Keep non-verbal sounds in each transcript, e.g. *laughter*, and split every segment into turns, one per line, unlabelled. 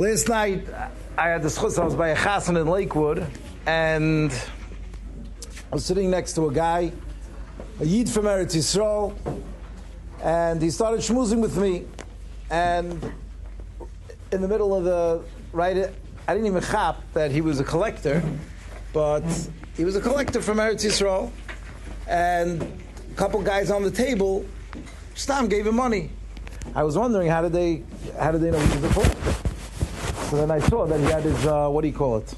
Last night, I had the schus, I was by a chasen in Lakewood, and I was sitting next to a guy, a Yid from Eretz Yisrael, and he started schmoozing with me. And in the middle of the, right, I didn't even chap that he was a collector, but he was a collector from Eretz Yisrael. And a couple guys on the table, Stam gave him money. I was wondering how did they, how did they know he was a collector? So then I saw that he had his, uh, what do you call it?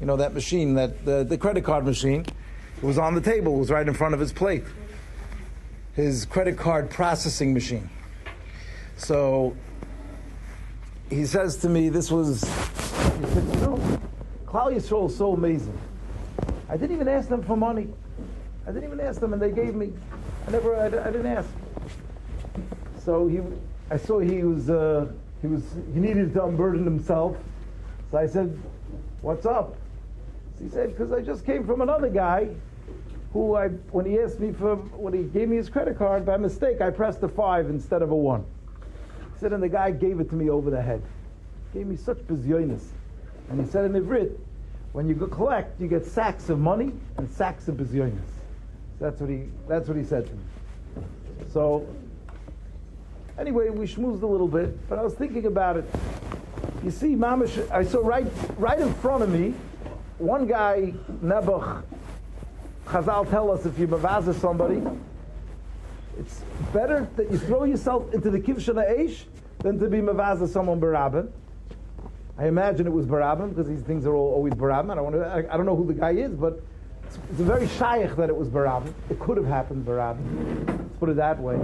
You know, that machine, that the, the credit card machine. It was on the table, it was right in front of his plate. His credit card processing machine. So he says to me, this was, he said, you know, Klal Yisrael is so amazing. I didn't even ask them for money. I didn't even ask them, and they gave me. I never, I, I didn't ask. So he, I saw he was, uh, he was, he needed to unburden himself. So I said, "What's up?" So he said, "Because I just came from another guy, who I, when he asked me for, when he gave me his credit card by mistake, I pressed a five instead of a one." He said, and the guy gave it to me over the head. Gave me such bizyonis. And he said in Ivrit, when you go collect, you get sacks of money and sacks of bizyonis. That's what he, that's what he said to me. So Anyway, we schmoozed a little bit, but I was thinking about it. You see, Mamish, I saw right, right in front of me, one guy, Nebuch, Chazal tell us if you mavaza somebody, it's better that you throw yourself into the kivshana eish than to be mavaza someone barabin. I imagine it was barabin because these things are all, always barabin. I don't, want to, I, I, don't know who the guy is, but it's, it's very shaykh that it was barabin. It could have happened barabin. Let's put it that way.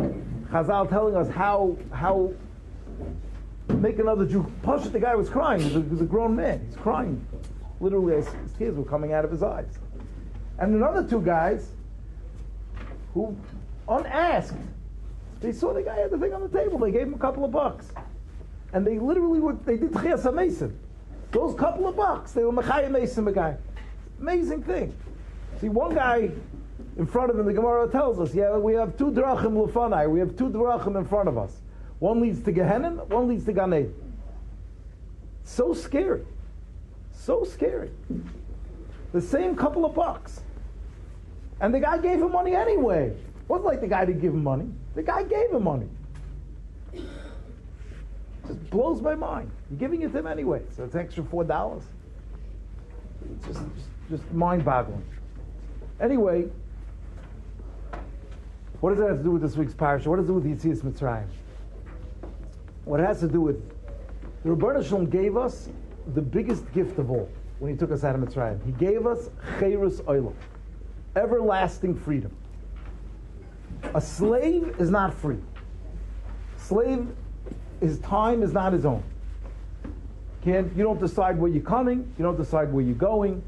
Chazal telling us how how make another Jew. Push the guy was crying. He was, a, grown man. He's crying. Literally, his, tears were coming out of his eyes. And another two guys who, unasked, they saw the guy had the thing on the table. They gave him a couple of bucks, and they literally were. They did Chiasa Mason. Those couple of bucks, they were Mechaya Mason, a guy. Amazing thing. See, one guy in front of him, the Gemara tells us, yeah, we have two drachim lufanai, we have two drachim in front of us. One leads to Gehenna, one leads to Gan So scary. So scary. The same couple of bucks. And the guy gave him money anyway. It wasn't like the guy didn't give him money. The guy gave him money. Just blows my mind. You're giving it to him anyway, so it's extra four dollars. It's just, just, just mind-boggling. Anyway, what does that have to do with this week's parsha? What does it do with the Yitzias Mitzrayim? What it has to do with the Ribono Shel Olam gave us the biggest gift of all when he took us out of Mitzrayim. He gave us Chayrus Oilam, everlasting freedom. A slave is not free. Slave, his time is not his own. Can't, you don't decide where you're coming, you don't decide where you're going.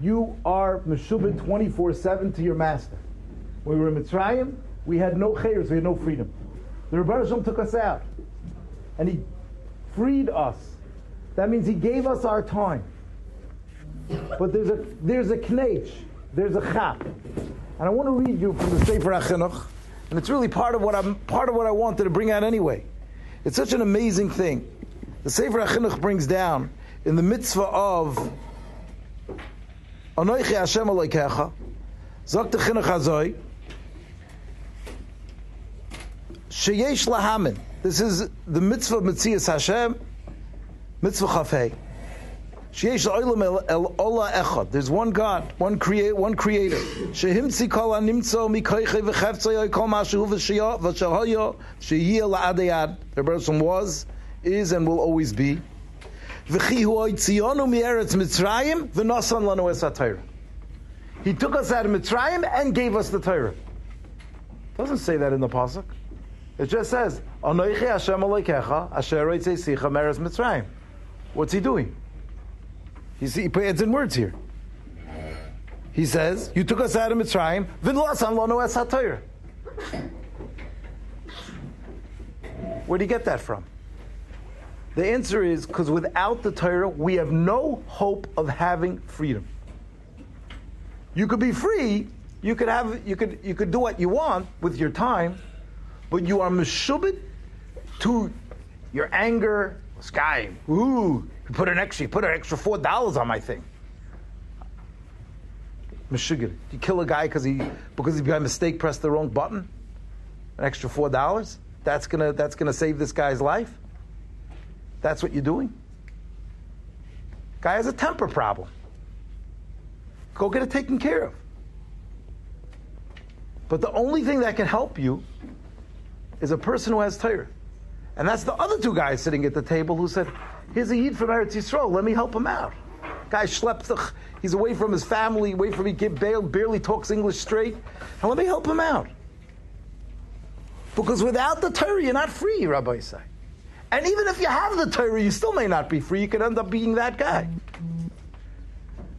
You are Meshubit 24 7 to your master. When we were in Mitzrayim, we had no chayers, we had no freedom. The Ribono Shel Olam took us out, and he freed us. That means he gave us our time. But there's a there's a knech, there's a chap, and I want to read you from the Sefer HaChinuch, and it's really part of what I'm part of what I wanted to bring out anyway. It's such an amazing thing. The Sefer HaChinuch brings down in the mitzvah of Anoichi Hashem Elokecha, Zok Chinuch Hazoi, Sheyesh lahamin. This is the mitzvah Mitzias Hashem, mitzvah chafei. Sheyesh la'olam el ola echad. There's one God, one create, one creator. Shehimtzi kol animtzo mikoiche v'cheftzei kol mashu v'shahoyo sheyiyah la'adayad. The person was, is, and will always be. V'chi hu oitzionu mi'eretz Mitzrayim v'nosan lanu es He took us out of Mitzrayim and gave us the Torah. Doesn't say that in the pasuk. It just says, Anoichi Hashem Elokecha, Asher Sicha Meres Mitzrayim. What's he doing? He adds in words here. He says, You took us out of Mitzrayim, V'nlasan Lono Es HaTorah. Where do you get that from? The answer is because without the Torah, we have no hope of having freedom. You could be free, you could have you could you could do what you want with your time, but you are meshubit to your anger, guy, ooh, you put an extra, you put an extra four dollars on my thing. Meshuggah. You kill a guy because he because he by mistake pressed the wrong button? An extra four dollars? That's gonna that's gonna save this guy's life? That's what you're doing? Guy has a temper problem. Go get it taken care of. But the only thing that can help you is a person who has Torah. And that's the other two guys sitting at the table who said, Here's a Yid from Eretz Yisrael, let me help him out. Guy schleps, he's away from his family, away from he barely, barely talks English straight. And let me help him out. Because without the Torah, you're not free, Rabbi say. And even if you have the Torah, you still may not be free. You could end up being that guy.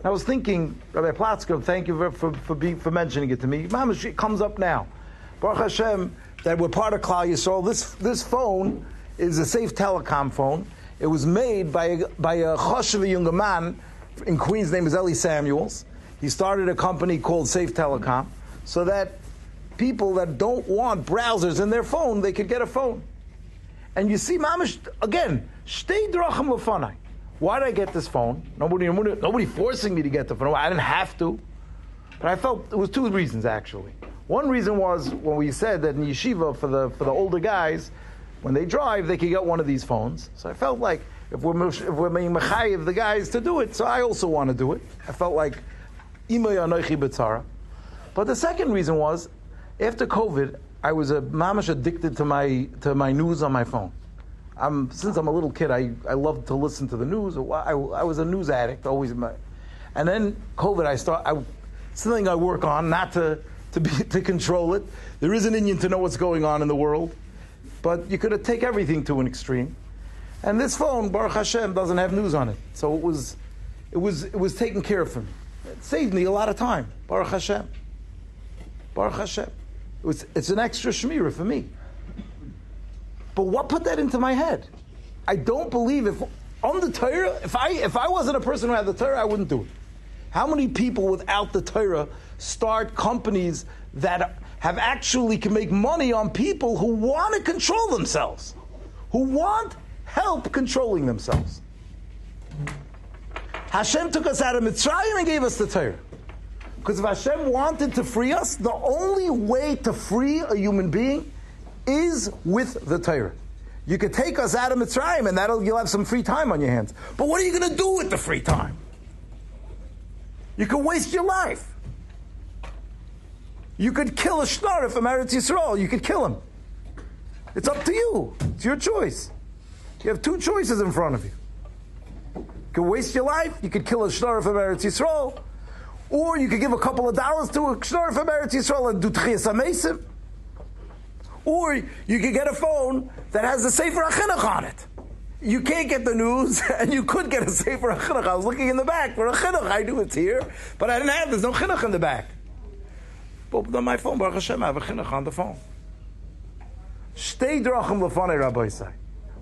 I was thinking, Rabbi Platzko, thank you for, for, for, being, for mentioning it to me. Mamash, comes up now. Baruch Hashem, that we're part of Klal Yisrael. This, this phone is a safe telecom phone. It was made by a, by a choshev younger man in Queens, name is Ellie Samuels. He started a company called Safe Telecom so that people that don't want browsers in their phone, they could get a phone. And you see, Mamish, again, stay drachim lefanai. Why did I get this phone? Nobody, nobody forcing me to get the phone. I didn't have to. But I felt it was two reasons actually. One reason was when we said that in yeshiva for the for the older guys, when they drive, they could get one of these phones. So I felt like if we're if we're making mechayiv the guys to do it, so I also want to do it. I felt like imay anoichi betzara. But the second reason was after COVID, I was a mamish addicted to my to my news on my phone. I'm, since I'm a little kid, I, I love to listen to the news. I, I was a news addict, always. My, and then COVID, I start. I, something I work on, not to to be *laughs* to control it. There is an inyan to know what's going on in the world, but you could take everything to an extreme. And this phone, Baruch Hashem, doesn't have news on it, so it was it was it was taken care of for me. It saved me a lot of time. Baruch Hashem. Baruch Hashem. It was, it's an extra shmirah for me. But what put that into my head? I don't believe if on the Torah, if I if I wasn't a person who had the Torah, I wouldn't do it. How many people without the Torah start companies that have actually can make money on people who want to control themselves, who want help controlling themselves? Hashem took us out of Mitzrayim and gave us the Torah. Because if Hashem wanted to free us, the only way to free a human being is with the Torah. You could take us out of Mitzrayim and that'll, you'll have some free time on your hands. But what are you going to do with the free time? You could waste your life. You could kill a shnar from Eretz Yisrael. You could kill him. It's up to you. It's your choice. You have two choices in front of you. You could waste your life. You could kill a shnar from Eretz Yisrael. Or you could give a couple of dollars to a shnar from Eretz Yisrael and do tchias amesim. Or you could get a phone that has the Sefer HaChinuch on it. You can't get the news, *laughs* and you could get a Sefer HaChinuch. I was looking in the back for a Chinuch. I knew it's here, but I didn't have, there's no Chinuch in the back. But on my phone, Baruch Hashem, I have a Chinuch on the phone. Stay drachim lefanei, Rabbi.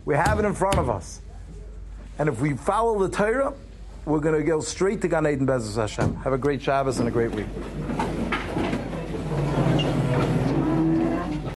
We have it in front of us. And if we follow the Torah, we're going to go straight to Gan Eden Bezos Hashem. Have a great Shabbos and a great week.